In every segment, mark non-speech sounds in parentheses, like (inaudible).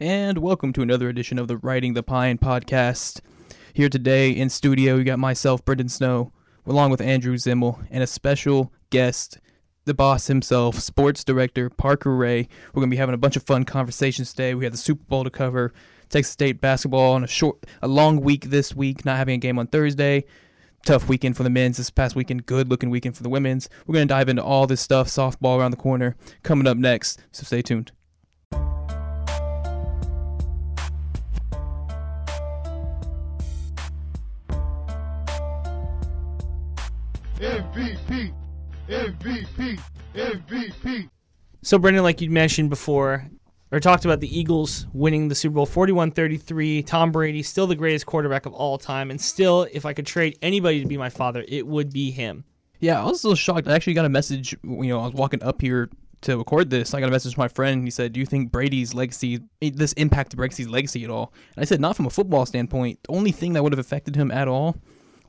and welcome to another edition of the Riding the Pine podcast. Here today in studio, you got myself, Brendan Snow, along with Andrew Zimmel, and a special guest, the boss himself, sports director Parker Ray. We're gonna be having a bunch of fun conversations today. We have the Super Bowl to cover, Texas State basketball on a short, a long week this week, not having a game on Thursday. Tough weekend for the men's this past weekend, good looking weekend for the women's. We're gonna dive into all this stuff, softball around the corner, coming up next. So stay tuned. MVP, MVP, MVP. So, Brendan, like you mentioned before, or talked about the Eagles winning the Super Bowl 41 33. Tom Brady, still the greatest quarterback of all time. And still, if I could trade anybody to be my father, it would be him. Yeah, I was a little shocked. I actually got a message. You know, I was walking up here to record this. I got a message from my friend. He said, "Do you think Brady's legacy, this impacted Brady's legacy at all?" And I said, "Not from a football standpoint. The only thing that would have affected him at all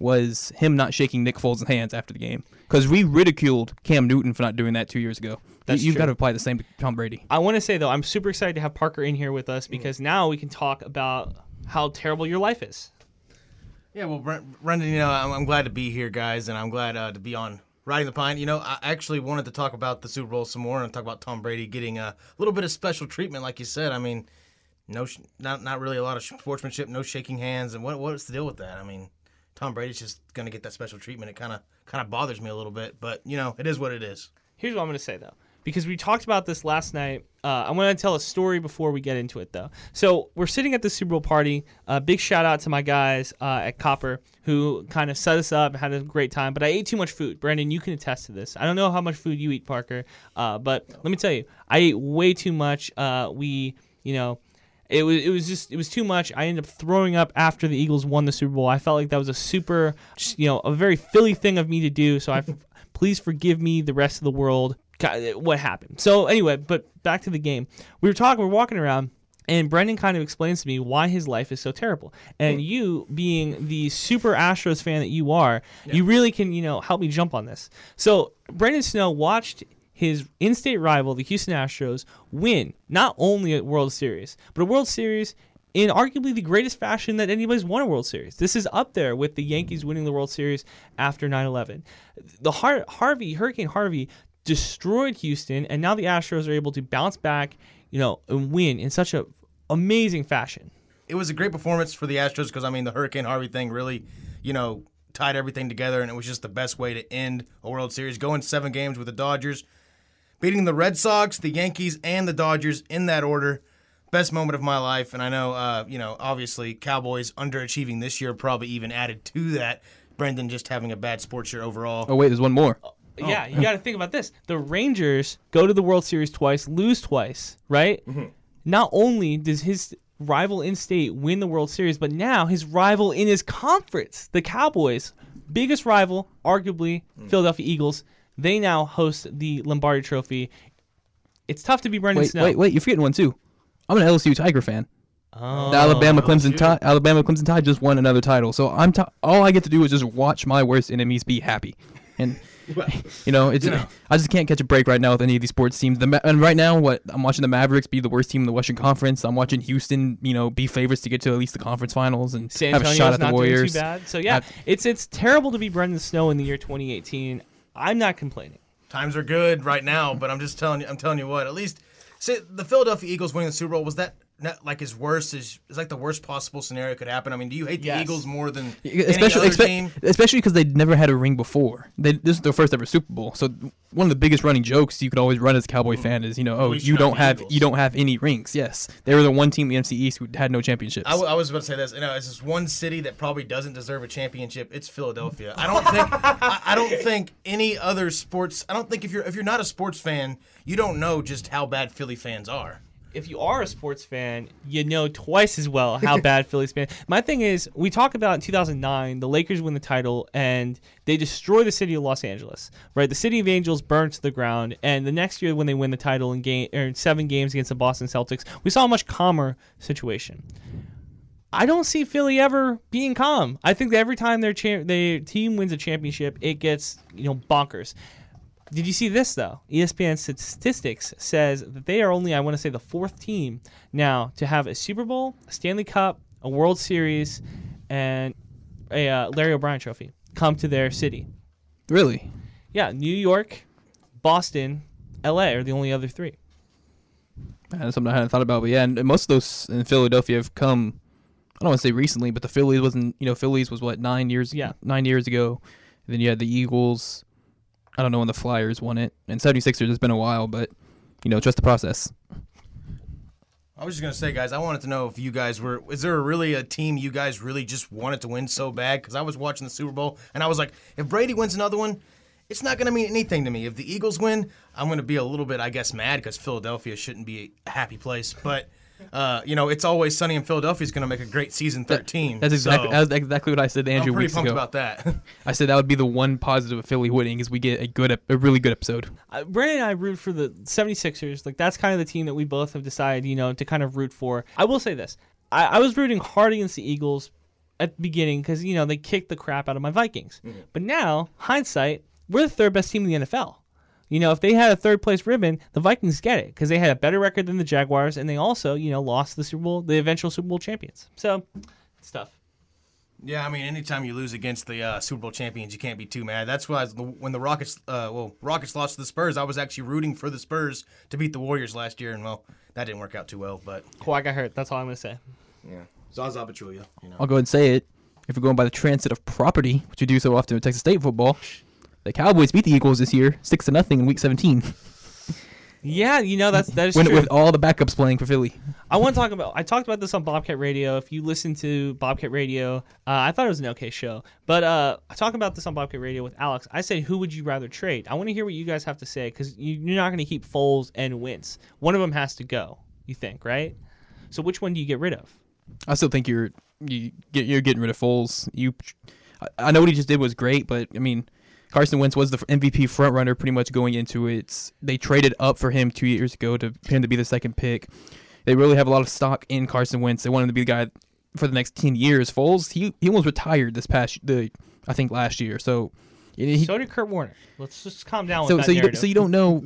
was him not shaking Nick Foles' hands after the game because we ridiculed Cam Newton for not doing that two years ago. That's you, have true. got to apply the same to Tom Brady. I want to say, though, I'm super excited to have Parker in here with us because now we can talk about how terrible your life is. Yeah, well, Brendan, you know, I'm, I'm glad to be here, guys, and I'm glad uh, to be on Riding the Pine. You know, I actually wanted to talk about the Super Bowl some more and talk about Tom Brady getting a little bit of special treatment, like you said. I mean, no, sh- not not really a lot of sportsmanship, no shaking hands, and what what's the deal with that? I mean, Tom Brady's just gonna get that special treatment. It kind of kind of bothers me a little bit, but you know, it is what it is. Here's what I'm going to say though, because we talked about this last night. Uh, I want to tell a story before we get into it though. So we're sitting at the Super Bowl party. Uh, big shout out to my guys uh, at Copper who kind of set us up, had a great time. But I ate too much food. Brandon, you can attest to this. I don't know how much food you eat, Parker, uh, but let me tell you, I ate way too much. Uh, we, you know. It was it was just it was too much. I ended up throwing up after the Eagles won the Super Bowl. I felt like that was a super, just, you know, a very Philly thing of me to do. So I, (laughs) please forgive me, the rest of the world. God, What happened? So anyway, but back to the game. We were talking. We are walking around. And Brendan kind of explains to me why his life is so terrible. And mm. you, being the super Astros fan that you are, you really can, you know, help me jump on this. So Brendan Snow watched his in-state rival, the Houston Astros, win not only a World Series, but a World Series in arguably the greatest fashion that anybody's won a World Series. This is up there with the Yankees winning the World Series after 9/11. The Har- Harvey Hurricane Harvey destroyed Houston, and now the Astros are able to bounce back, you know, and win in such a amazing fashion. It was a great performance for the Astros because I mean, the Hurricane Harvey thing really, you know, tied everything together, and it was just the best way to end a World Series. Going seven games with the Dodgers, beating the Red Sox, the Yankees, and the Dodgers in that order. Best moment of my life, and I know, uh, you know, obviously Cowboys underachieving this year probably even added to that. Brendan just having a bad sports year overall. Oh wait, there's one more. Uh, yeah, you got to think about this. The Rangers go to the World Series twice, lose twice, right? Mm-hmm. Not only does his rival in state win the World Series, but now his rival in his conference, the Cowboys, biggest rival, arguably hmm. Philadelphia Eagles, they now host the Lombardi Trophy. It's tough to be Brendan Wait, Snow. wait, wait! You're forgetting one too. I'm an LSU Tiger fan. the oh. Alabama Clemson LSU. Tide, Alabama Clemson Tide just won another title. So I'm t- all I get to do is just watch my worst enemies be happy, and (laughs) you know it's I just can't catch a break right now with any of these sports teams. The Ma- and right now, what I'm watching the Mavericks be the worst team in the Western Conference. I'm watching Houston, you know, be favorites to get to at least the conference finals and San have a shot at the not Warriors. doing too bad. So yeah, I- it's it's terrible to be Brendan Snow in the year 2018. I'm not complaining. Times are good right now, but I'm just telling you. I'm telling you what. At least, see, the Philadelphia Eagles winning the Super Bowl was that not like as worst as is like the worst possible scenario could happen. I mean, do you hate the Yes. Eagles more than especially any other expe- team? especially because they'd never had a ring before. They, this is their first ever Super Bowl. So one of the biggest running jokes you could always run as a Cowboy mm-hmm. fan is, you know, oh, you don't have Eagles. you don't have any rings. Yes, they were the one team in the NFC East who had no championships. I, w- I was about to say this. You know, it's just one city that probably doesn't deserve a championship. It's Philadelphia. I don't think. (laughs) I, I don't think any other sports. I don't think if you're if you're not a sports fan, you don't know just how bad Philly fans are. If you are a sports fan, you know twice as well how (laughs) bad Phillies fan. My thing is, we talk about in 2009, the Lakers win the title and they destroy the city of Los Angeles. Right, the city of Angels burned to the ground, and the next year when they win the title in game or in seven games against the Boston Celtics, we saw a much calmer situation. I don't see Philly ever being calm. I think that every time their cha- their team wins a championship, it gets you know bonkers. Did you see this though? ESPN statistics says that they are only, I want to say, the fourth team now to have a Super Bowl, a Stanley Cup, a World Series, and a uh, Larry O'Brien Trophy come to their city. Really? Yeah, New York, Boston, L.A. are the only other three. That's something I hadn't thought about. But yeah, and most of those in Philadelphia have come. I don't want to say recently, but the Phillies wasn't. You know, Phillies was what nine years. Yeah. nine years ago. And then you had the Eagles. I don't know when the Flyers won it, and 76ers. It's been a while, but you know, trust the process. I was just gonna say, guys, I wanted to know if you guys were. Is there really a team you guys really just wanted to win so bad? Because I was watching the Super Bowl and I was like, if Brady wins another one, it's not gonna mean anything to me. If the Eagles win, I'm gonna be a little bit, I guess, mad because Philadelphia shouldn't be a happy place. But uh, you know, it's always sunny in Philadelphia is gonna make a great season 13. That's exactly So, that's exactly what I said to Andrew I'm pretty weeks pumped ago. about that. (laughs) I said that would be the one positive of Philly winning is we get a good, a really good episode. Uh, Brandon and I root for the 76ers. Like, that's kind of the team that we both have decided, you know, to kind of root for. I will say this I, I was rooting hard against the Eagles at the beginning because, you know, they kicked the crap out of my Vikings. But now, hindsight, we're the third best team in the NFL. You know, if they had a third place ribbon, the Vikings get it because they had a better record than the Jaguars, and they also, you know, lost the Super Bowl, the eventual Super Bowl champions. So, it's tough. Yeah, I mean, anytime you lose against the uh, Super Bowl champions, you can't be too mad. That's why when the Rockets, uh, well, Rockets lost to the Spurs, I was actually rooting for the Spurs to beat the Warriors last year, and well, that didn't work out too well. But Kawhi got hurt. That's all I'm going to say. yeah, Zaza Pachulia, you know. I'll go ahead and say it. If we're going by the transitive property, which we do so often in Texas State football, the Cowboys beat the Eagles this year, six to nothing in Week 17, Yeah, you know, that's, that is when, true. with all the backups playing for Philly. I want to talk about. I talked about this on Bobcat Radio. If you listen to Bobcat Radio, uh, I thought it was an okay show. But uh, I talked about this on Bobcat Radio with Alex. I said, "Who would you rather trade?" I want to hear what you guys have to say because you, you're not going to keep Foles and Wentz. One of them has to go. You think, right? So which one do you get rid of? I still think you're you get you're getting rid of Foles. You, I, I know what he just did was great, but I mean, Carson Wentz was the MVP front runner pretty much going into it. They traded up for him two years ago to him to be the second pick. They really have a lot of stock in Carson Wentz. They want him to be the guy for the next ten years. Foles, he he almost retired this past the I think last year. So he, so did Kurt Warner. Let's just calm down so with that so you don't, so you don't know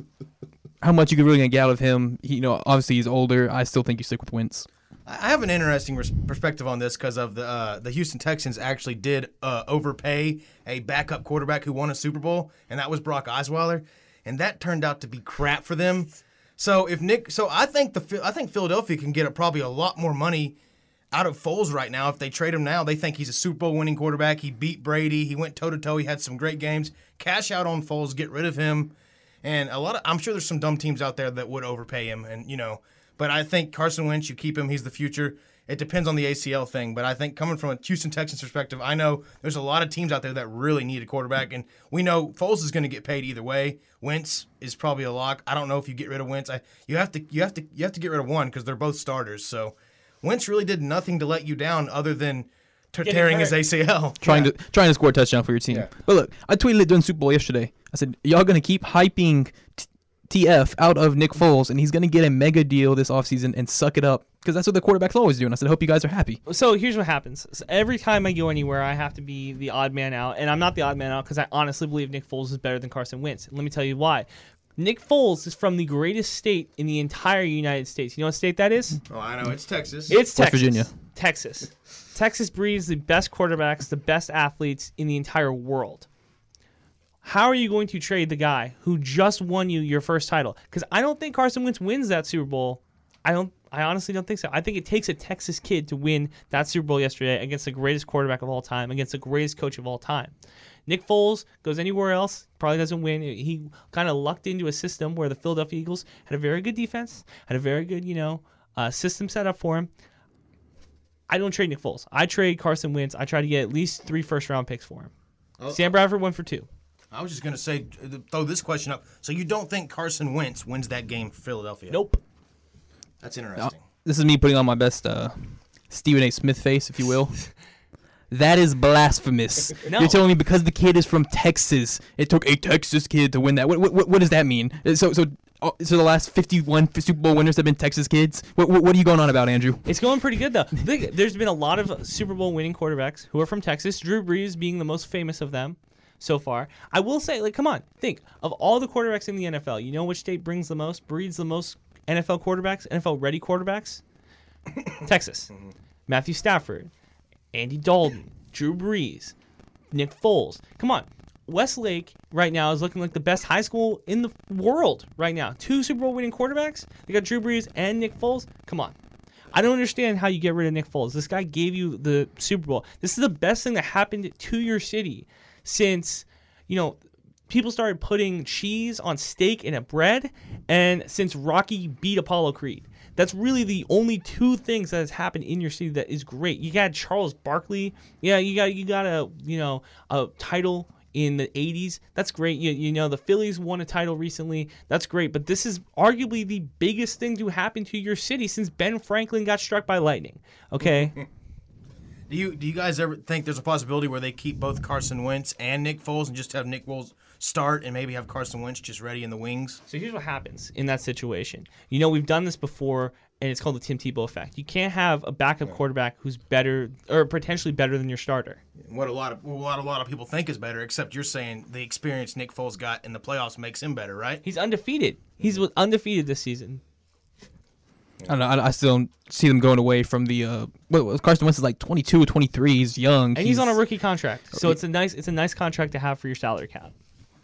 how much you could really get out of him. He, you know, obviously he's older. I still think you stick with Wentz. I have an interesting res- perspective on this because of the uh, the Houston Texans actually did uh, overpay a backup quarterback who won a Super Bowl, and that was Brock Osweiler, and that turned out to be crap for them. So if Nick, so I think the I think Philadelphia can get a, probably a lot more money out of Foles right now if they trade him now. They think he's a Super Bowl winning quarterback. He beat Brady. He went toe to toe. He had some great games. Cash out on Foles, get rid of him. And a lot of I'm sure there's some dumb teams out there that would overpay him and you know, but I think Carson Wentz, you keep him, he's the future. It depends on the ACL thing, but I think coming from a Houston Texans perspective, I know there's a lot of teams out there that really need a quarterback, and we know Foles is going to get paid either way. Wentz is probably a lock. I don't know if you get rid of Wentz. I, you have to you have to you have to get rid of one because they're both starters. So Wentz really did nothing to let you down other than t- Getting tearing his. ACL. (laughs) trying to trying to score a touchdown for your team. Yeah. But look, I tweeted it during Super Bowl yesterday. I said, "Y'all gonna keep hyping t- TF out of Nick Foles, and he's gonna get a mega deal this offseason and suck it up because that's what the quarterbacks always do." And I said, "I hope you guys are happy." So here's what happens. So every time I go anywhere, I have to be the odd man out, and I'm not the odd man out because I honestly believe Nick Foles is better than Carson Wentz. Let me tell you why. Nick Foles is from the greatest state in the entire United States. You know what state that is? Oh, I know it's Texas. It's West Texas. Virginia. Texas. Texas breeds the best quarterbacks, the best athletes in the entire world. How are you going to trade the guy who just won you your first title? Because I don't think Carson Wentz wins that Super Bowl. I don't. I honestly don't think so. I think it takes a Texas kid to win that Super Bowl yesterday against the greatest quarterback of all time, against the greatest coach of all time. Nick Foles goes anywhere else, probably doesn't win. He kind of lucked into a system where the Philadelphia Eagles had a very good defense, had a very good, you know, uh, system set up for him. I don't trade Nick Foles. I trade Carson Wentz. I try to get at least three first round picks for him. Oh, Sam Bradford went for two. I was just gonna say, uh, throw this question up. So you don't think Carson Wentz wins that game for Philadelphia? Nope. That's interesting. This is me putting on my best uh, Stephen A. Smith face, if you will. (laughs) That is blasphemous. (laughs) No. You're telling me because the kid is from Texas, it took a Texas kid to win that. What, what, what does that mean? Uh, So, so, uh, so the last 51 Super Bowl winners have been Texas kids. What, what, what are you going on about, Andrew? It's going pretty good though. (laughs) There's been a lot of Super Bowl winning quarterbacks who are from Texas. Drew Brees being the most famous of them. So far. I will say, like, come on, think of all the quarterbacks in the NFL. You know which state brings the most, breeds the most NFL quarterbacks, NFL ready quarterbacks? (coughs) Texas. Mm-hmm. Matthew Stafford, Andy Dalton, Drew Brees, Nick Foles. Come on. Westlake right now is looking like the best high school in the world right now. Two Super Bowl winning quarterbacks. They got Drew Brees and Nick Foles. Come on. I don't understand how you get rid of Nick Foles. This guy gave you the Super Bowl. This is the best thing that happened to your city since, you know, people started putting cheese on steak and a bread, and since Rocky beat Apollo Creed. That's really the only two things that has happened in your city that is great. You got Charles Barkley. Yeah, you got you got a you know a title in the 80s. That's great. You, you know, the Phillies won a title recently. That's great. But this is arguably the biggest thing to happen to your city since Ben Franklin got struck by lightning. Okay? (laughs) Do you do you guys ever think there's a possibility where they keep both Carson Wentz and Nick Foles and just have Nick Foles start and maybe have Carson Wentz just ready in the wings? so here's what happens in that situation. You know, we've done this before. And it's called the Tim Tebow effect. You can't have a backup quarterback who's better or potentially better than your starter. What a lot of what a lot of people think is better, except you're saying the experience Nick Foles got in the playoffs makes him better, right? He's undefeated. He's mm-hmm. undefeated this season. I don't know. I, I still don't see them going away from the. Uh, what Carson Wentz is like 22, or 23. He's young. and he's, on a rookie contract. So it's a nice it's a nice contract to have for your salary cap.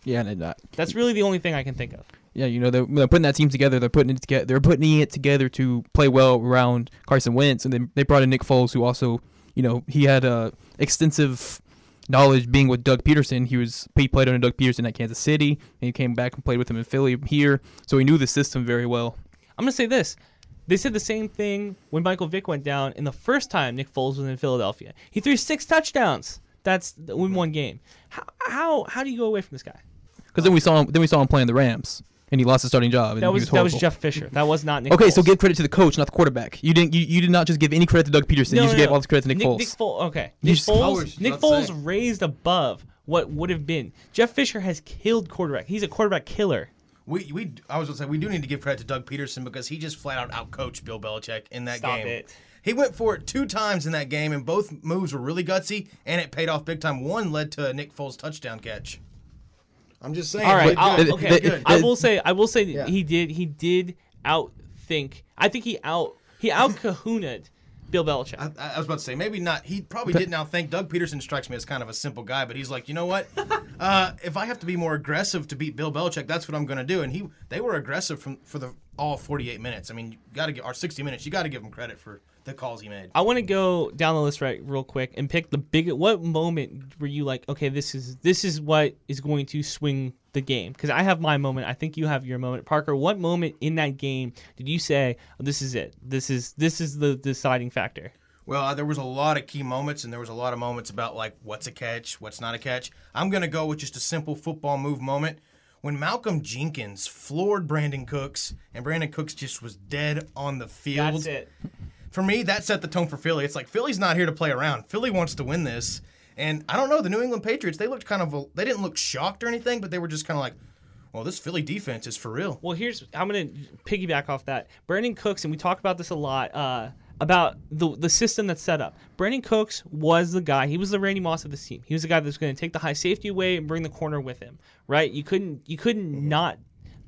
Yeah, and uh, That's really the only thing I can think of. yeah, you know they're, they're putting that team together. They're putting it together. They're putting it together to play well around Carson Wentz, and then they brought in Nick Foles, who also, you know, he had uh, extensive knowledge being with Doug Pederson. He was he played under Doug Pederson at Kansas City, and he came back and played with him in Philly here, so he knew the system very well. I'm gonna say this. They said the same thing when Michael Vick went down in the first time Nick Foles was in Philadelphia. He threw six touchdowns. That's in one game. How how how do you go away from this guy? Because then we saw him. Then we saw him playing the Rams, and he lost his starting job. And That he was was that was. Jeff Fisher. That was not Nick. Okay, Foles. so give credit to the coach, not the quarterback. You didn't. You, you did not just give any credit to Doug Pederson. No, you no, just gave no. all this credit to Nick, Foles. Nick Foles. Okay, Nick just- Foles. was Nick Foles say. raised above what would have been. Jeff Fisher has killed quarterback. He's a quarterback killer. We we I was gonna say we do need to give credit to Doug Pederson because he just flat out outcoached Bill Belichick in that Stop game. it. He went for it two times in that game, and both moves were really gutsy, and it paid off big time. One led to a Nick Foles touchdown catch. I'm just saying. All right. played I'll, okay. played good. I will say. I will say Yeah. he did. He did outthink. I think he out. He out Kahunaed Bill Belichick. I, I was about to say maybe not. He probably didn't think Doug Pederson strikes me as kind of a simple guy, but he's like, you know what? (laughs) uh, if I have to be more aggressive to beat Bill Belichick, that's what I'm going to do. And he they were aggressive from for the all 48 minutes. I mean, you got to get our 60 minutes. You got to give them credit for the calls he made. I want to go down the list right real quick and pick the big. What moment were you like, okay, this is this is what is going to swing the game? Because I have my moment. I think you have your moment, Parker. What moment in that game did you say, oh, this is it? This is this is the deciding factor? Well, uh, there was a lot of key moments, and there was a lot of moments about like what's a catch, what's not a catch. I'm gonna go with just a simple football move moment when Malcolm Jenkins floored Brandin Cooks, and Brandin Cooks just was dead on the field. That's it. For me, that set the tone for Philly. It's like Philly's not here to play around. Philly wants to win this, and I don't know the New England Patriots. They looked kind of they didn't look shocked or anything, but they were just kind of like, well, this Philly defense is for real. Well, here's I'm gonna piggyback off that. Brandin Cooks, and we talk about this a lot uh, about the the system that's set up. Brandin Cooks was the guy. He was the Randy Moss of the team. He was the guy that's going to take the high safety away and bring the corner with him. Right? You couldn't you couldn't not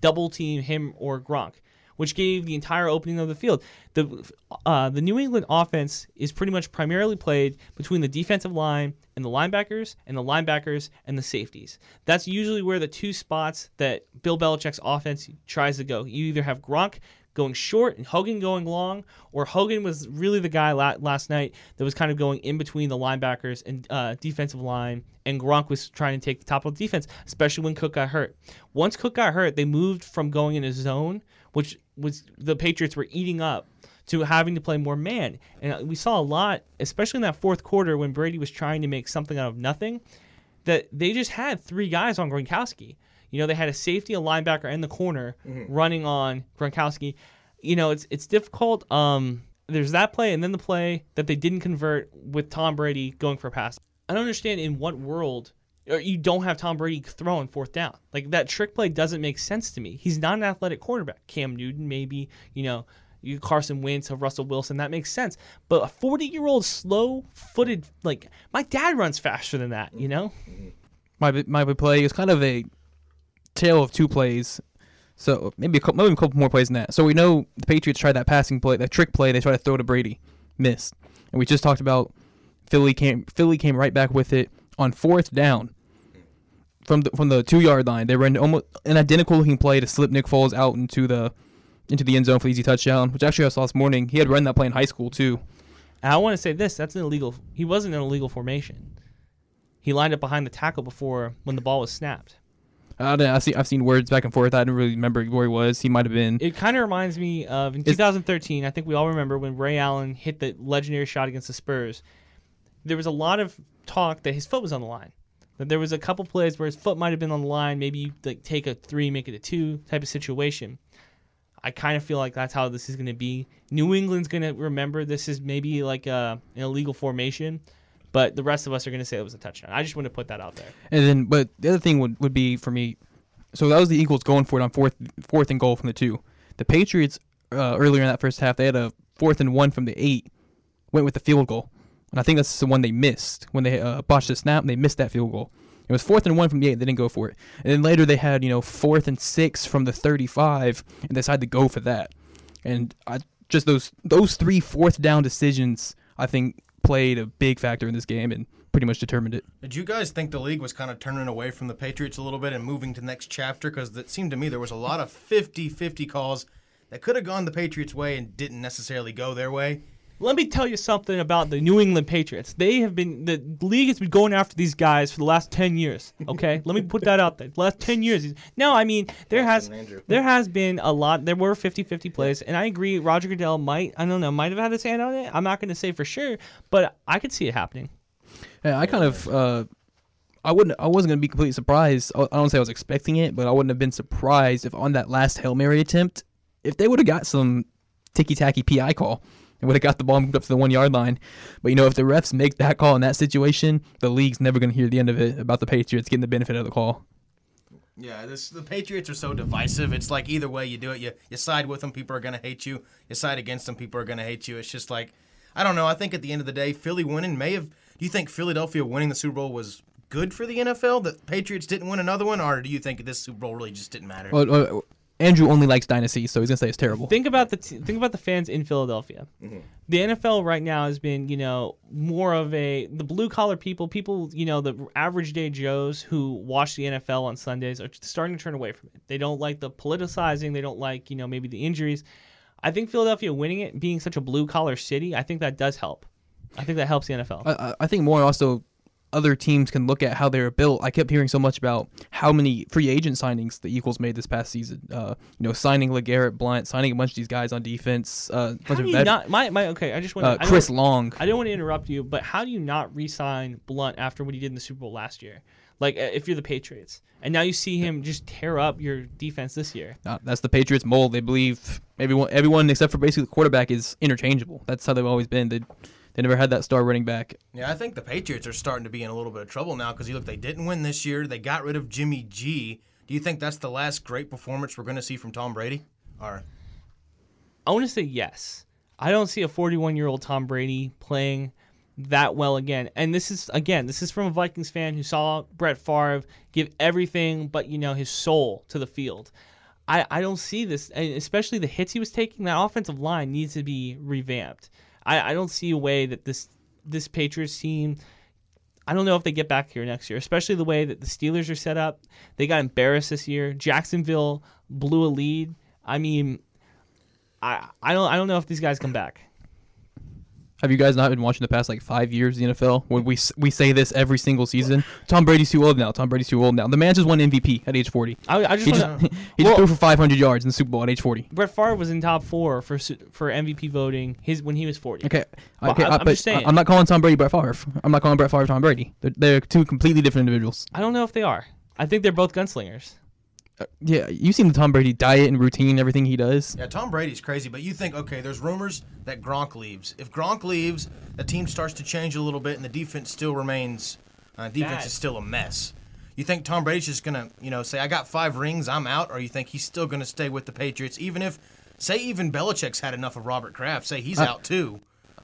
double team him or Gronk, which gave the entire opening of the field. The uh, the New England offense is pretty much primarily played between the defensive line and the linebackers, and the linebackers and the safeties. That's usually where the two spots that Bill Belichick's offense tries to go. You either have Gronk going short and Hogan going long, or Hogan was really the guy la- last night that was kind of going in between the linebackers and uh, defensive line, and Gronk was trying to take the top of the defense, especially when Cook got hurt. Once Cook got hurt, they moved from going in a zone, which was the Patriots were eating up, to having to play more man. And uh, we saw a lot, especially in that fourth quarter when Brady was trying to make something out of nothing, that they just had three guys on Gronkowski. You know, they had a safety, a linebacker, and the corner running on Gronkowski. You know, it's it's difficult. Um, there's that play, and then the play that they didn't convert with Tom Brady going for a pass. I don't understand in what world or you don't have Tom Brady throwing fourth down. Like that trick play doesn't make sense to me. He's not an athletic quarterback. Cam Newton, maybe, you know, you Carson Wentz or Russell Wilson, that makes sense. But a 40 year old slow footed, like my dad runs faster than that, you know? my my play. Was kind of a tale of two plays. So maybe a couple, maybe a couple more plays than that. So we know the Patriots tried that passing play, that trick play. They tried to throw to Brady, missed, and we just talked about Philly came Philly came right back with it on fourth down from the from the two yard line. They ran almost an identical looking play to slip Nick Foles out into the into the end zone for the easy touchdown, which actually I saw this morning. He had run that play in high school too. And I want to say this: that's an illegal. He wasn't in a illegal formation. He lined up behind the tackle before when the ball was snapped. I don't know, I've seen I've seen words back and forth. I didn't really remember where he was. He might have been. It kind of reminds me of in Is- 2013. I think we all remember when Ray Allen hit the legendary shot against the Spurs. There was a lot of talk that his foot was on the line. That there was a couple plays where his foot might have been on the line. Maybe you like take a three, make it a two type of situation. I kind of feel like that's how this is going to be. New England's going to remember this is maybe like a, an illegal formation, but the rest of us are going to say it was a touchdown. I just want to put that out there. And then, but the other thing would, would be for me. So that was the Eagles going for it on fourth fourth and goal from the two. The Patriots uh, earlier in that first half they had a fourth and one from the eight, went with the field goal, and I think that's the one they missed when they uh, botched the snap. and They missed that field goal. It was fourth and one from the eight. They didn't go for it. And then later they had you know fourth and six from the thirty-five, and they decided to go for that. And I just those those three fourth down decisions I think played a big factor in this game and pretty much determined it. Did you guys think the league was kind of turning away from the Patriots a little bit and moving to the next chapter? Because it seemed to me there was a lot of 50 50 calls that could have gone the Patriots' way and didn't necessarily go their way. Let me tell you something about the New England Patriots. They have been the league has been going after these guys for the last ten years. Okay, let me put that out there. The last ten years. No, I mean there has there has been a lot. There were 50-50 plays, and I agree. Roger Goodell might I don't know might have had his hand on it. I'm not going to say for sure, but I could see it happening. Yeah, I kind of, uh, I wouldn't, I wasn't gonna be completely surprised. I I don't say I was expecting it, but I wouldn't have been surprised if on that last hail mary attempt, if they would have got some ticky tacky pi call and would have got the ball moved up to the one yard line. But you know, if the refs make that call in that situation, the league's never gonna hear the end of it about the Patriots getting the benefit of the call. Yeah, this the Patriots are so divisive. It's like either way you do it, you you side with them, people are gonna hate you. You side against them, people are gonna hate you. It's just like I don't know. I think at the end of the day, Philly winning may have. Do you think Philadelphia winning the Super Bowl was good for the NFL? That Patriots didn't win another one, or do you think this Super Bowl really just didn't matter? Well, Andrew only likes dynasty, so he's gonna say it's terrible. Think about the t- think about the fans in Philadelphia. Mm-hmm. The NFL right now has been, you know, more of a the blue collar people, people, you know, the average day Joes who watch the NFL on Sundays are starting to turn away from it. They don't like the politicizing. They don't like, you know, maybe the injuries. I think Philadelphia winning it, being such a blue collar city, I think that does help. I think that helps the NFL. I, I- I think more also other teams can look at how they're built. I kept hearing so much about how many free agent signings the Eagles made this past season. Uh, you know, signing LeGarrette Blunt, signing a bunch of these guys on defense. Uh, how bunch do you vet- not? My, my okay. I just want uh, to. Chris Long. I don't want to interrupt you, but how do you not re-sign Blunt after what he did in the Super Bowl last year? Like, uh, if you're the Patriots, and now you see him just tear up your defense this year. Uh, that's the Patriots mold. They believe everyone, everyone except for basically the quarterback is interchangeable. That's how they've always been. They they never had that star running back. Yeah, I think the Patriots are starting to be in a little bit of trouble now because you look, they didn't win this year. They got rid of Jimmy G. Do you think that's the last great performance we're going to see from Tom Brady? Or I want to say yes. I don't see a 41 year old Tom Brady playing that well again. And this is again, this is from a Vikings fan who saw Brett Favre give everything but you know his soul to the field. I, I don't see this, and especially the hits he was taking. That offensive line needs to be revamped. I, I don't see a way that this this Patriots team. I don't know if they get back here next year, especially the way that the Steelers are set up. They got embarrassed this year. Jacksonville blew a lead. I mean, I I don't I don't know if these guys come back. Have you guys not been watching the past like five years of the NFL? When we we say this every single season. Tom Brady's too old now. Tom Brady's too old now. The man just won MVP at age forty. I, I just He want just (laughs) he Well- just threw for five hundred yards in the Super Bowl at age forty. Brett Favre was in top four for for MVP voting his when he was forty. Okay, Well, okay, I- I, I'm just saying. I'm not calling Tom Brady Brett Favre. I'm not calling Brett Favre Tom Brady. They're, they're two completely different individuals. I don't know if they are. I think they're both gunslingers. Yeah, you've seen the Tom Brady diet and routine, everything he does. Yeah, Tom Brady's crazy, but you think, okay, there's rumors that Gronk leaves. If Gronk leaves, the team starts to change a little bit, and the defense still remains, uh, defense Bad. is still a mess. You think Tom Brady's just gonna, you know, say I got five rings, I'm out, or you think he's still gonna stay with the Patriots, even if, say, even Belichick's had enough of Robert Kraft, say he's I- out too.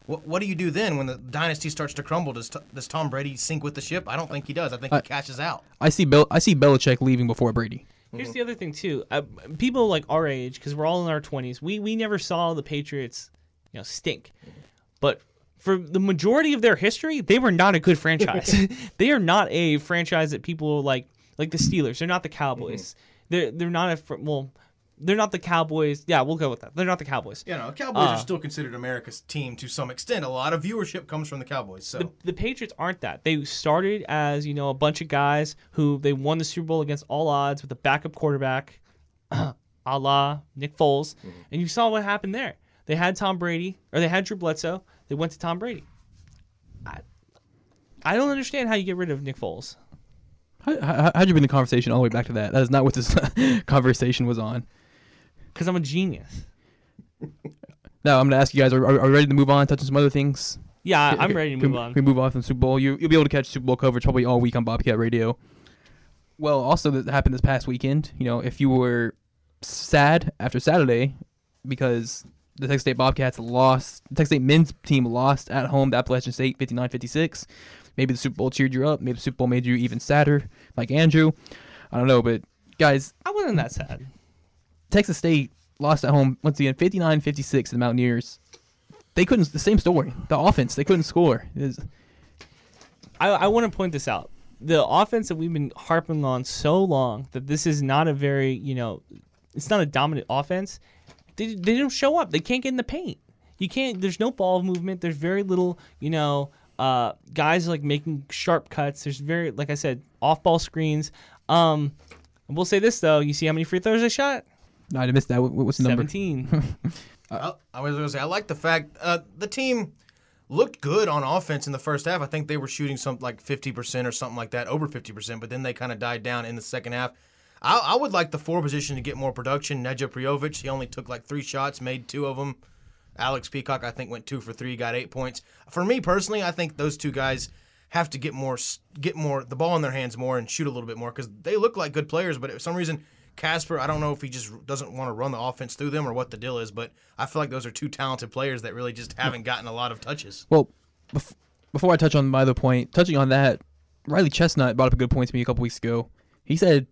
What, what do you do then when the dynasty starts to crumble? Does, does Tom Brady sink with the ship? I don't think he does. I think he cashes out. I see Bill. I see Belichick leaving before Brady. Here's the other thing too. Uh, people like our age, because we're all in our 20s, we we never saw the Patriots, you know, stink. But for the majority of their history, they were not a good franchise. (laughs) (laughs) they are not a franchise that people like, like the Steelers. They're not the Cowboys. They're they're not a well, they're not the Cowboys. Yeah, we'll go with that. They're not the Cowboys. You know, Cowboys Uh. are still considered America's team to some extent. A lot of viewership comes from the Cowboys. So the, the Patriots aren't that. They started as you know a bunch of guys who they won the Super Bowl against all odds with a backup quarterback, (clears throat) a la Nick Foles, and you saw what happened there. They had Tom Brady, or they had Drew Bledsoe. They went to Tom Brady. I, I don't understand how you get rid of Nick Foles. How, how, how'd you bring the conversation all the way back to that? That is not what this (laughs) conversation was on. Because I'm a genius. Now I'm gonna ask you guys: Are, are, are you ready to move on? Touching some other things. Yeah, I'm ready to Can- move on. Can we move on from Super Bowl? You, you'll be able to catch Super Bowl coverage probably all week on Bobcat Radio. Well, also that happened this past weekend. You know, if you were sad after Saturday because the Texas State Bobcats lost, the Texas State men's team lost at home to Appalachian State 59-56. Maybe the Super Bowl cheered you up. Maybe the Super Bowl made you even sadder, like Andrew. I don't know, but guys, I wasn't that sad. Texas State lost at home once again 59-56 to the Mountaineers. They couldn't. The same story. The offense. They couldn't score. It's- I, I want to point this out. The offense that we've been harping on so long that this is not a very, you know, it's not a dominant offense. They, they don't show up. They can't get in the paint. You can't. There's no ball movement. There's very little, you know, uh, guys like making sharp cuts. There's very, like I said, off ball screens. Um, I will say this though. You see how many free throws they shot? No, I missed that. What, what's the number? Seventeen. (laughs) I, I was going to say I like the fact uh, the team looked good on offense in the first half. I think they were shooting something like fifty percent or something like that, over fifty percent. But then they kind of died down in the second half. I, I would like the four position to get more production. Neja Prijovic, he only took like three shots, made two of them. Alex Peacock, I think, went two for three, got eight points. For me personally, I think those two guys have to get more, get more the ball in their hands more and shoot a little bit more because they look like good players. But for some reason, Kaspar, I don't know if he just doesn't want to run the offense through them or what the deal is. But I feel like those are two talented players that really just haven't gotten a lot of touches. Well, bef- before I touch on my other point, touching on that, Riley Chestnut brought up a good point to me a couple weeks ago. He said,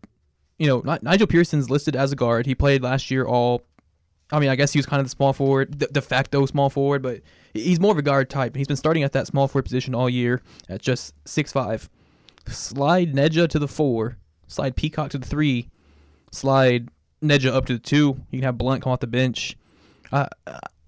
you know, Ni- Nigel Pearson's listed as a guard. He played last year all. I mean, I guess he was kind of the small forward, de, facto small forward, but he's more of a guard type. He's been starting at that small forward position all year at just six five. Slide Neja to the four, slide Peacock to the three, slide Neja up to the two. You can have Blunt come off the bench. Uh,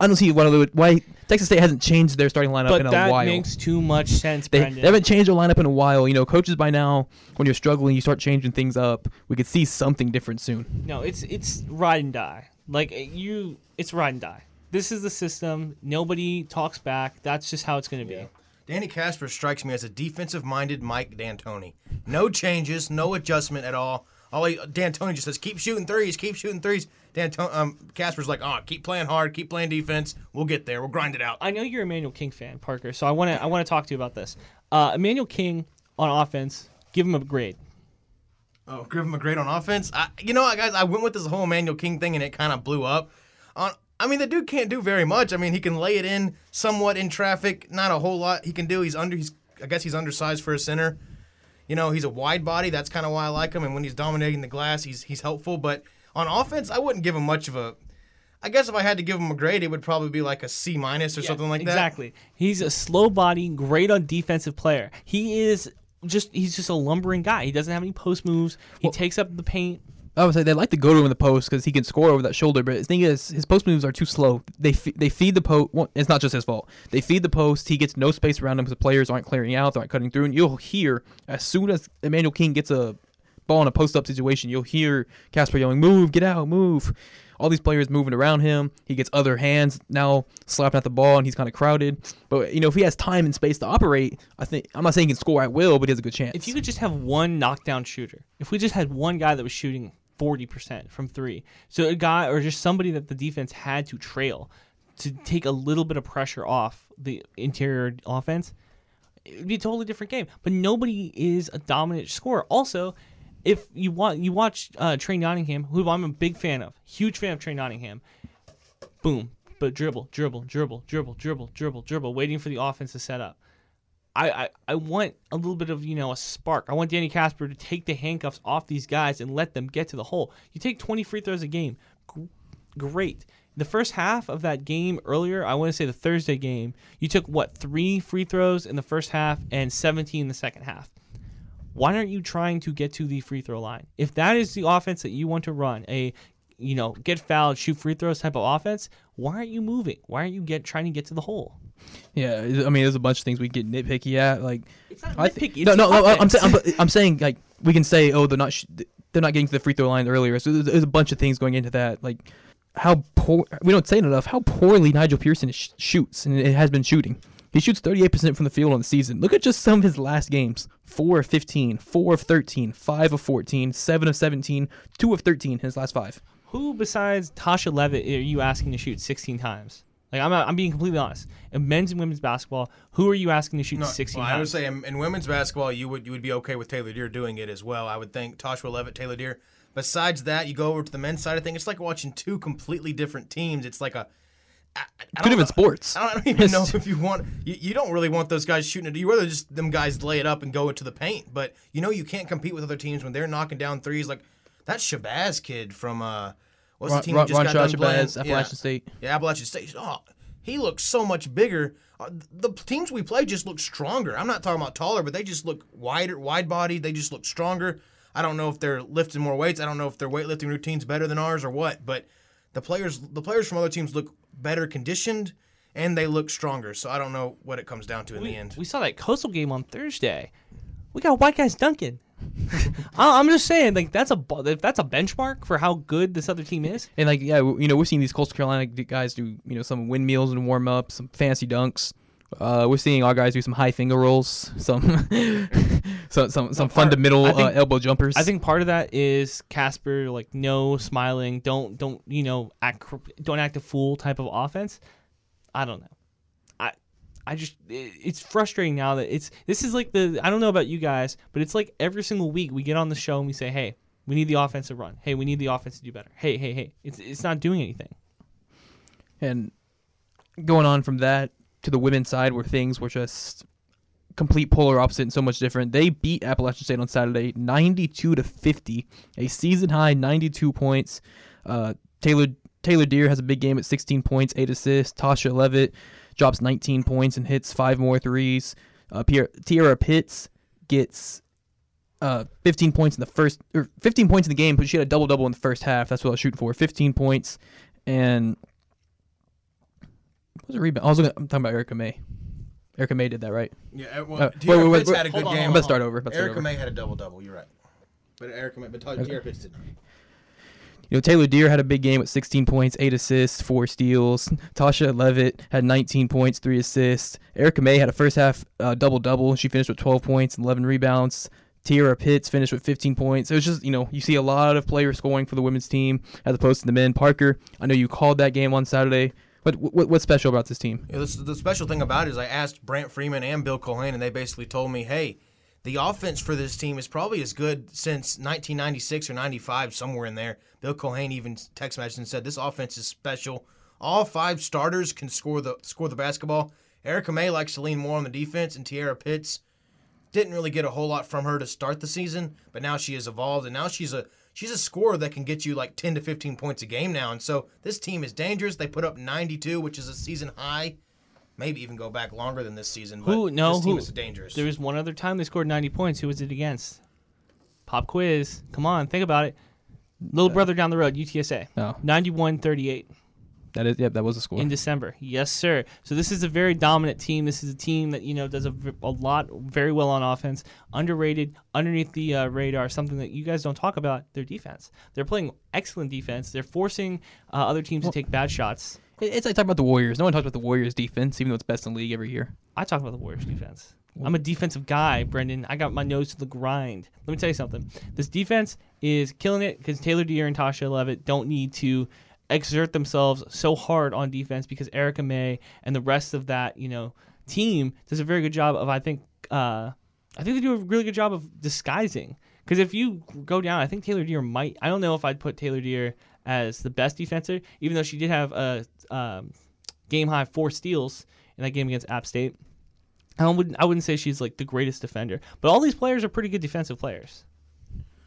I don't see why, why Texas State hasn't changed their starting lineup but in a while. that makes too much sense, They, Brendan. they haven't changed their lineup in a while. You know, coaches by now, when you're struggling, you start changing things up. We could see something different soon. No, it's it's ride and die. Like eh, you, it's ride and die. This is the system. Nobody talks back. That's just how it's going to be. Danny Kaspar strikes me as a defensive-minded Mike D'Antoni. No changes, no adjustment at all. All he, D'Antoni just says, "Keep shooting threes, keep shooting threes." D'Antoni, um, Kaspar's like, "Oh, keep playing hard, keep playing defense. We'll get there. We'll grind it out." I know you're Emmanuel King fan, Parker. So I want to I want to talk to you about this. Uh, Emmanuel King on offense, give him a grade. Oh, give him a grade on offense. I, you know, what, guys, I went with this whole Emmanuel King thing, and it kind of blew up. On, I mean, the dude can't do very much. I mean, he can lay it in somewhat in traffic. Not a whole lot he can do. He's under. He's. I guess he's undersized for a center. You know, he's a wide body. That's kind of why I like him. And when he's dominating the glass, he's he's helpful. But on offense, I wouldn't give him much of a. I guess if I had to give him a grade, it would probably be like a C minus or something like that. Exactly. He's a slow body, great on defensive player. He is just he's just a lumbering guy. He doesn't have any post moves. He takes up the paint. I would say they like to go to him in the post because he can score over that shoulder. But the thing is, his post moves are too slow. They fe- they feed the post. Well, it's not just his fault. They feed the post. He gets no space around him because the players aren't clearing out. They aren't cutting through. And you'll hear as soon as Emmanuel King gets a ball in a post up situation, you'll hear Kaspar yelling, "Move! Get out! Move!" All these players moving around him. He gets other hands now slapping at the ball, and he's kind of crowded. But you know, if he has time and space to operate, I think I'm not saying he can score at will, but he has a good chance. If you could just have one knockdown shooter, if we just had one guy that was shooting 40% from three, so a guy or just somebody that the defense had to trail to take a little bit of pressure off the interior offense, it would be a totally different game. But nobody is a dominant scorer. Also, if you want, you watch uh, Trey Nottingham, who I'm a big fan of, huge fan of Trey Nottingham. Boom, but dribble, dribble, dribble, dribble, dribble, dribble, dribble, waiting for the offense to set up. I, I, I want a little bit of you know a spark. I want Danny Kaspar to take the handcuffs off these guys and let them get to the hole. You take 20 free throws a game, great. The first half of that game earlier, I want to say the Thursday game, you took what three free throws in the first half and 17 in the second half. Why aren't you trying to get to the free throw line? If that is the offense that you want to run, a you know get fouled, shoot free throws type of offense, why aren't you moving? Why aren't you get trying to get to the hole? Yeah, I mean, there's a bunch of things we get nitpicky at. Like, It's not I nitpicky. thi- no, it's no, the no, I'm, offense. saying, I'm, I'm saying like we can say, oh, they're not, sh- they're not getting to the free throw line earlier. So there's, there's a bunch of things going into that. Like how poor, we don't say it enough. How poorly Nigel Pearson sh- shoots, and it has been shooting. He shoots 38% from the field on the season. Look at just some of his last games: four of 15, four of 13, five of 14, seven of 17, two of 13 his last five. Who besides Tasha Levitt are you asking to shoot 16 times? Like I'm, I'm being completely honest. In men's and women's basketball, who are you asking to shoot No, 16 well, I would say in, in women's basketball, you would you would be okay with Taeler Deer doing it as well. I would think Toshua Levitt, Taeler Deer. Besides that, you go over to the men's side of things. It's like watching two completely different teams. It's like a I, I Two don't different know- sports. I don't even (laughs) know if you want. You, you don't really want those guys shooting it. You rather just them guys lay it up and go into the paint. But you know you can't compete with other teams when they're knocking down threes. Like that Shabazz kid from uh, what's Ron, the team Ron, he just Ron got done playing? Shabazz, Appalachian State. Yeah, Appalachian State. Oh, he looks so much bigger. Uh, the teams we play just look stronger. I'm not talking about taller, but they just look wider, wide bodied. They just look stronger. I don't know if they're lifting more weights. I don't know if their weightlifting routine's better than ours or what. But the players, the players from other teams look better conditioned and they look stronger. So I don't know what it comes down to in we, the end. we saw that coastal game on Thursday. We got white guys dunking. (laughs) I'm just saying, like that's a if that's a benchmark for how good this other team is. And like, yeah, you know, we're seeing these Coastal Carolina guys do, you know, some windmills and warm up, some fancy dunks. Uh, we're seeing our guys do some high finger rolls, (laughs) (laughs) some, some, some, some fundamental think- uh, elbow jumpers. I think part of that is Kaspar, like no smiling, don't don't you know act don't act a fool type of offense. I don't know. I just it, it's frustrating now that it's this is like the I don't know about you guys, but it's like every single week we get on the show and we say, hey, we need the offense to run. Hey, we need the offense to do better. Hey, hey, hey, it's it's not doing anything. And going on from that to the women's side, where things were just complete polar opposite and so much different. They beat Appalachian State on Saturday, 92 to 50, a season high 92 points. Uh, Taylor Taeler Deer has a big game at 16 points, eight assists. Tasha Levitt drops 19 points and hits five more threes. Uh, Tierra Pitts gets uh, 15 points in the first, or 15 points in the game, but she had a double double in the first half. That's what I was shooting for. 15 points and what was a rebound? I was looking, I'm talking about Erica May. Erica May did that, right? Yeah, well, Uh, Tierra wait, wait, Pitts had a good on, game. I'm about to start over. About to start Erica over. May had a double double. You're right. But Erica May, but Tierra Pitts did. You know, Taeler Deer had a big game with 16 points, 8 assists, 4 steals. Tasha Levitt had 19 points, 3 assists. Erica May had a first half uh, double double. She finished with 12 points and 11 rebounds. Tierra Pitts finished with 15 points. It was just, you know, you see a lot of players scoring for the women's team as opposed to the men. Parker, I know you called that game on Saturday. What, what what's special about this team? Yeah, this, the special thing about it is I asked Brant Freeman and Bill Colhane, and they basically told me, hey, the offense for this team is probably as good since 1996 or 95, somewhere in there. Bill Colhane even text messaged and said, this offense is special. All five starters can score the score the basketball. Erica May likes to lean more on the defense, and Tierra Pitts didn't really get a whole lot from her to start the season, but now she has evolved, and now she's a she's a scorer that can get you like 10 to 15 points a game now. And so this team is dangerous. They put up 92, which is a season high. Maybe even go back longer than this season. But Who? No, this team who? is dangerous. There was one other time they scored 90 points. Who was it against? Pop quiz. Come on, think about it. Little brother down the road, UTSA. Oh. 91-38 That is, yep, that was a score. in December. Yes, sir. So this is a very dominant team. This is a team that you know does a lot, very well on offense. Underrated, underneath the uh, radar. Something that you guys don't talk about. Their defense. They're playing excellent defense. They're forcing uh, other teams to take bad shots. It- It's like talk about the Warriors. No one talks about the Warriors defense, even though it's best in the league every year. I talk about the Warriors defense. I'm a defensive guy, Brendan. I got my nose to the grind. Let me tell you something. This defense is killing it because Taeler Deer and Tasha Levitt don't need to exert themselves so hard on defense because Erica May and the rest of that, you know, team does a very good job of I think uh I think they do a really good job of disguising. Because if you go down, I think Taeler Deer might. I don't know if I'd put Taeler Deer as the best defender, even though she did have a um, game high four steals in that game against App State. I wouldn't I wouldn't say she's like the greatest defender, but all these players are pretty good defensive players.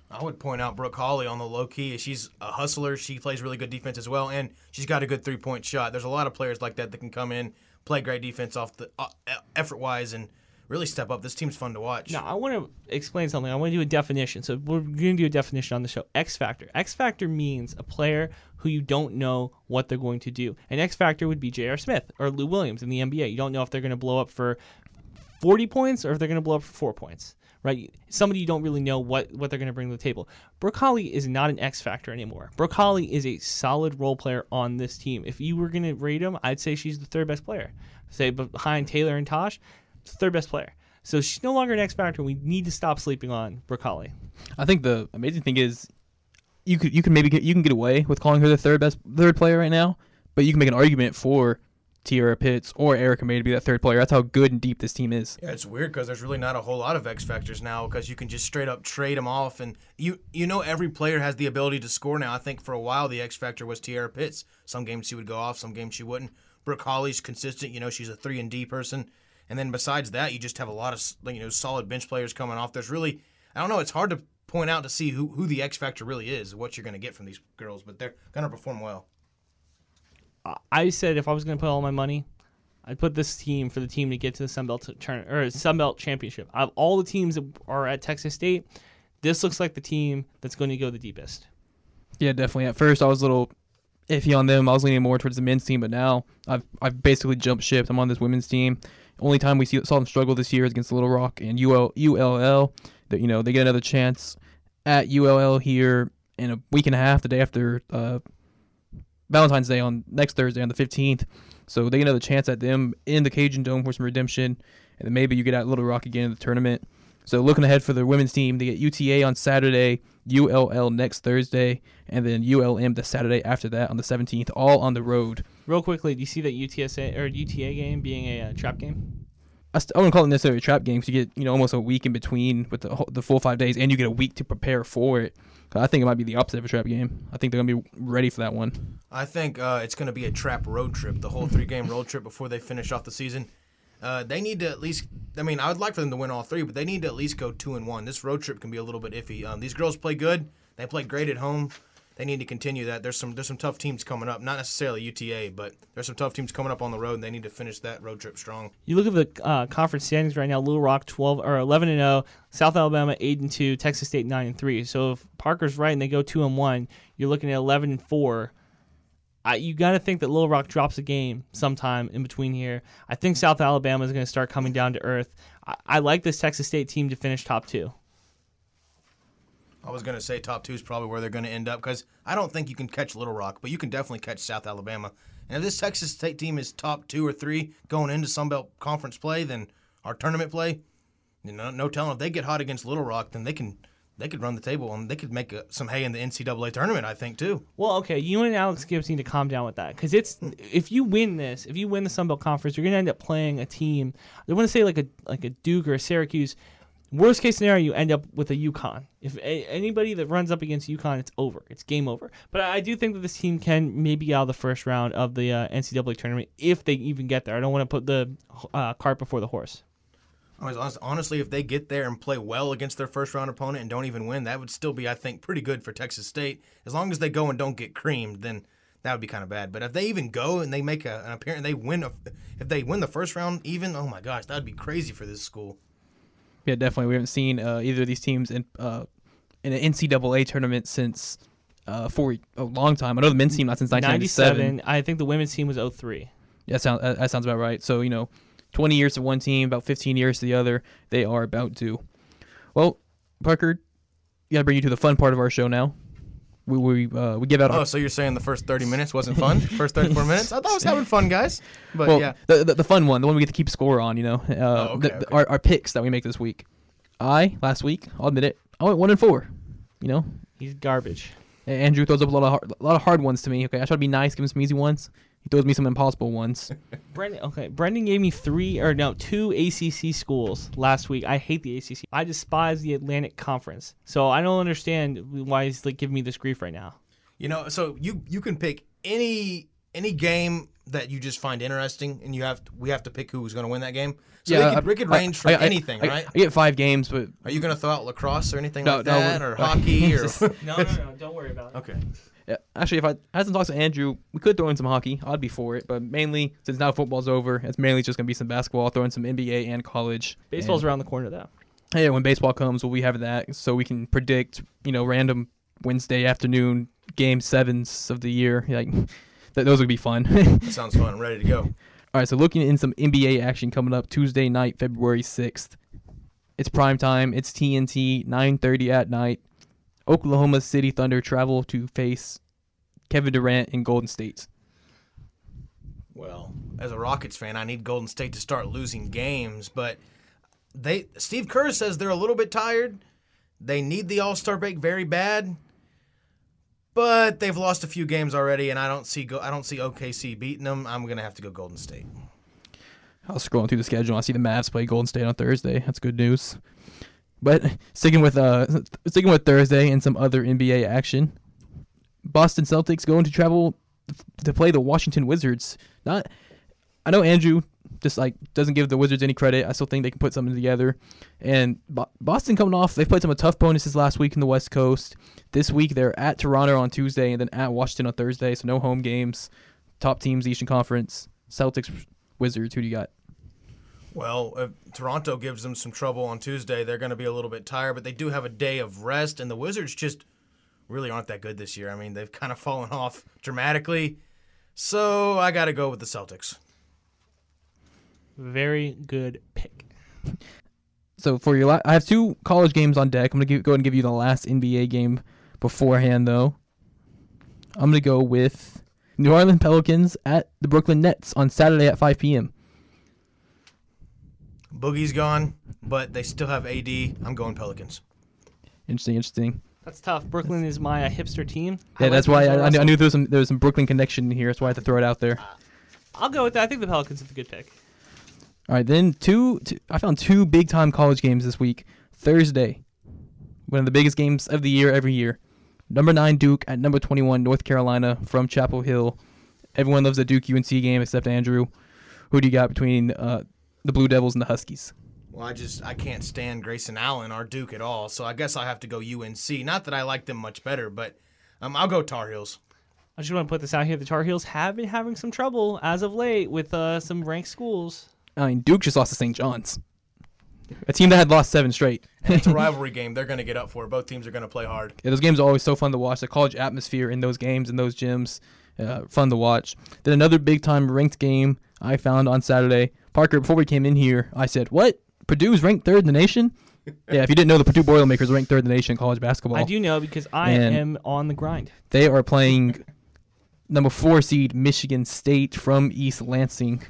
I would point out Brooke Hawley on the low key. She's a hustler. She plays really good defense as well, and she's got a good three point shot. There's a lot of players like that that can come in, play great defense off the uh, effort wise, and really step up. This team's fun to watch. Now, I want to explain something. I want to do a definition. So, we're going to do a definition on the show. X Factor. X Factor means a player who you don't know what they're going to do. An X Factor would be J.R. Smith or Lou Williams in the NBA. You don't know if they're going to blow up for 40 points or if they're going to blow up for four points, right? Somebody you don't really know what, what they're going to bring to the table. Brooke Hawley is not an X factor anymore. Brooke Hawley is a solid role player on this team. If you were going to rate him, I'd say she's the third best player. Say behind Taeler and Tosh, third best player. So she's no longer an X factor. We need to stop sleeping on Brooke Hawley. I think the amazing thing is you could you can maybe get you can get away with calling her the third best third player right now, but you can make an argument for Tiara Pitts or Erica May to be that third player. That's how good and deep this team is. Yeah, it's weird because there's really not a whole lot of X factors now because you can just straight up trade them off, and you you know every player has the ability to score now. I think for a while the X factor was Tiara Pitts. Some games she would go off, some games she wouldn't. Brooke Hawley's consistent. You know she's a three and D person, and then besides that, you just have a lot of you know solid bench players coming off. There's really I don't know. It's hard to point out to see who who the X factor really is, what you're going to get from these girls, but they're going to perform well. I said if I was going to put all my money, I'd put this team for the team to get to the Sun Belt turn or Sun Belt championship. Out of all the teams that are at Texas State, this looks like the team that's going to go the deepest. Yeah, definitely. At first, I was a little iffy on them. I was leaning more towards the men's team, but now I've I've basically jumped ship. I'm on this women's team. Only time we see, saw them struggle this year is against Little Rock and UL, ULL. That you know they get another chance at ULL here in a week and a half, the day after uh, Valentine's Day on next Thursday on the 15th. So they get another chance at them in the Cajun Dome for some redemption, and then maybe you get at Little Rock again in the tournament. So looking ahead for the women's team, they get UTA on Saturday, ULL next Thursday, and then ULM the Saturday after that on the 17th, all on the road. Real quickly, do you see that UTSA or UTA game being a uh, trap game? I, st- I wouldn't call it necessarily a trap game because you get you know almost a week in between with the whole, the full five days, and you get a week to prepare for it. I think it might be the opposite of a trap game. I think they're gonna be ready for that one. I think uh, it's gonna be a trap road trip, the whole three game road trip before they finish off the season. Uh, they need to at least. I mean, I would like for them to win all three, but they need to at least go two and one. This road trip can be a little bit iffy. Um, these girls play good. They play great at home. They need to continue that. There's some there's some tough teams coming up. Not necessarily UTA, but there's some tough teams coming up on the road, and they need to finish that road trip strong. You look at the uh, conference standings right now. Little Rock 12 or 11 and 0, South Alabama 8 and 2, Texas State 9 and 3. So if Parker's right and they go 2 and 1, you're looking at 11 and 4. I, you got to think that Little Rock drops a game sometime in between here. I think South Alabama is going to start coming down to earth. I, I like this Texas State team to finish top two. I was going to say top two is probably where they're going to end up because I don't think you can catch Little Rock, but you can definitely catch South Alabama. And if this Texas State team is top two or three going into Sun Belt Conference play, then our tournament play, you know, no telling if they get hot against Little Rock, then they can they could run the table and they could make a, some hay in the NCAA tournament. I think too. Well, okay, you and Alex Gibbs need to calm down with that because it's if you win this, if you win the Sun Belt Conference, you're going to end up playing a team. I want to say like a like a Duke or a Syracuse Worst case scenario, you end up with a UConn. If a- anybody that runs up against UConn, it's over. It's game over. But I do think that this team can maybe out of the first round of the uh, NCAA tournament if they even get there. I don't want to put the uh, cart before the horse. Honestly, if they get there and play well against their first round opponent and don't even win, that would still be, I think, pretty good for Texas State. As long as they go and don't get creamed, then that would be kind of bad. But if they even go and they make a, an appearance, they win. A, if they win the first round, even oh my gosh, that would be crazy for this school. Yeah, definitely. We haven't seen uh, either of these teams in uh, in an NCAA tournament since uh, for a long time. I know the men's team not since 1997. I think the women's team was 03. Yeah, that sounds that sounds about right. So you know, 20 years to one team, about 15 years to the other. They are about to. Well, Parker, got to bring you to the fun part of our show now we we uh, we give out. Oh, so you're saying the first 30 minutes wasn't fun? (laughs) first 34 minutes? I thought I was having fun, guys. But well, yeah, the, the, the fun one, the one we get to keep score on. You know, uh, oh, okay, the, okay. our our picks that we make this week. I last week, I'll admit it, I went one and four. You know, he's garbage. Andrew throws up a lot of hard, a lot of hard ones to me. Okay, I try to be nice, give him some easy ones. He throws me some impossible ones. (laughs) Brendan, okay, Brendan gave me three or no two ACC schools last week. I hate the ACC. I despise the Atlantic Conference. So I don't understand why he's like giving me this grief right now. You know, so you you can pick any any game that you just find interesting, and you have we have to pick who's going to win that game. So Yeah, it could, I- it could I- range from I- I- anything, I, right? I get five games, but Are you going to throw out lacrosse or anything No, like no, that, or (laughs) hockey, or (laughs) No, no, no. Don't worry about it. okay? Yeah, actually, if I had some talks to Andrew, we could throw in some hockey. I'd be for it, but mainly since now football's over, it's mainly just gonna be some basketball. Throw in some NBA and college. Baseball's And, around the corner, though. hey, when baseball comes, we'll be having that, so we can predict, you know, random Wednesday afternoon game sevens of the year. Like, (laughs) th- those would be fun. That (laughs) sounds fun. I'm ready to go. All right, so looking in some NBA action coming up Tuesday night, February 6th. It's prime time. It's TNT, 9:30 at night. Oklahoma City Thunder travel to face Kevin Durant in Golden State. Well, as a Rockets fan, I need Golden State to start losing games, but they Steve Kerr says they're a little bit tired. They need the All-Star break very bad. But they've lost a few games already and I don't see go I don't see OKC beating them. I'm going to have to go Golden State. I was scrolling through the schedule. I see the Mavs play Golden State on Thursday. That's good news. But sticking with uh sticking with Thursday and some other NBA action, Boston Celtics going to travel to play the Washington Wizards. Not, I know Andrew just like doesn't give the Wizards any credit. I still think they can put something together. And Bo- Boston coming off, they've played some tough bonuses last week in the West Coast. This week they're at Toronto on Tuesday and then at Washington on Thursday. So no home games. Top teams Eastern Conference. Celtics, Wizards. Who do you got? Well, if Toronto gives them some trouble on Tuesday, they're going to be a little bit tired, but they do have a day of rest and the Wizards just really aren't that good this year. I mean, they've kind of fallen off dramatically. So, I got to go with the Celtics. Very good pick. So for your, la- I have two college games on deck. I'm gonna give, go ahead and give you the last NBA game beforehand, though. I'm gonna go with New Orleans Pelicans at the Brooklyn Nets on Saturday at 5 p.m. Boogie's gone, but they still have AD. I'm going Pelicans. Interesting, interesting. That's tough. Brooklyn is my uh, hipster team. Yeah, I that's like why I, I, knew, I knew there was some there was some Brooklyn connection here. That's why I had to throw it out there. I'll go with that. I think the Pelicans are a good pick. All right, then two, two. I found two big time college games this week. Thursday, one of the biggest games of the year every year. Number nine Duke at number twenty one North Carolina from Chapel Hill. Everyone loves the Duke UNC game except Andrew. Who do you got between uh, the Blue Devils and the Huskies? Well, I just I can't stand Grayson Allen or Duke at all, so I guess I'll have to go UNC. Not that I like them much better, but um, I'll go Tar Heels. I just want to put this out here. The Tar Heels have been having some trouble as of late with uh, some ranked schools. I mean, Duke just lost to St. John's, a team that had lost seven straight. It's a (laughs) rivalry game. They're going to get up for it. Both teams are going to play hard. Yeah, those games are always so fun to watch. The college atmosphere in those games and those gyms, uh, fun to watch. Then another big time ranked game I found on Saturday. Parker, before we came in here, I said, "What? Purdue's ranked third in the nation?" yeah, if you didn't know, the Purdue Boilermakers ranked third in the nation in college basketball. I do know because I Man. am on the grind. They are playing number four seed Michigan State from East Lansing.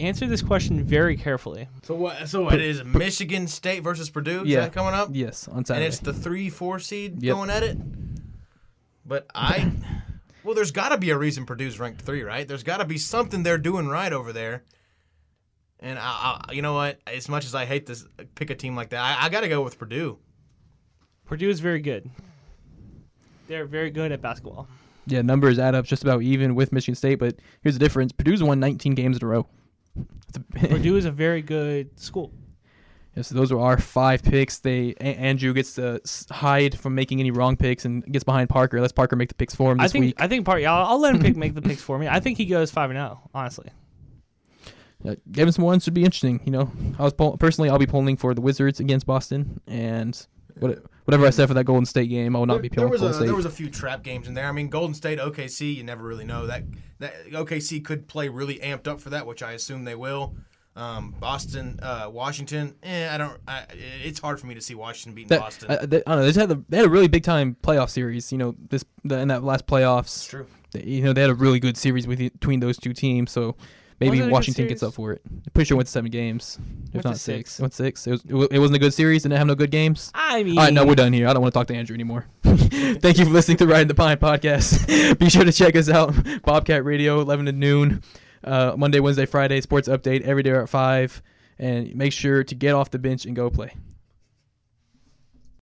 Answer this question very carefully. So what? So it is Michigan State versus Purdue. Is Yeah. that coming up? Yes, on Saturday. And it's the three four seed Yep. going at it. But I, (laughs) well, there's got to be a reason Purdue's ranked three, right? There's got to be something they're doing right over there. And I, I, you know what? As much as I hate this, pick a team like that, I, I got to go with Purdue. Purdue is very good. They're very good at basketball. yeah, numbers add up just about even with Michigan State, but here's the difference: Purdue's won 19 games in a row. (laughs) Purdue is a very good school. Yeah, so those are our five picks. They a- Andrew gets to hide from making any wrong picks and gets behind Parker. Let's Parker make the picks for him I this think week. I think part. I'll, I'll let him pick make the picks for me. I think he goes five and zero. Honestly, Uh, Gavin some ones should be interesting. You know, I was poll- personally I'll be polling for the Wizards against Boston, and what, whatever I said for that Golden State game, I will not There, be there polling was for a State. there was a few trap games in there. I mean, Golden State, OKC, you never really know that that OKC could play really amped up for that, which I assume they will. Um, Boston, uh, Washington, eh, I don't. I, it's hard for me to see Washington beating that, Boston. I, they, I don't know. They just had the, they had a really big time playoff series. You know, this the, in that last playoffs. it's true. they- you know, they had a really good series with, between those two teams. So maybe Was it a good Washington gets up for it. I'm pretty sure it went to seven games, if Went not six. six. It went six. It, was, it, it wasn't a good series. Didn't have no good games. I mean, All right, no, we're done here. I don't want to talk to Andrew anymore. (laughs) Thank you for listening to Riding the Pine podcast. (laughs) Be sure to check us out, Bobcat Radio, 11 to noon, uh, Monday, Wednesday, Friday, sports update every day at 5. And make sure to get off the bench and go play.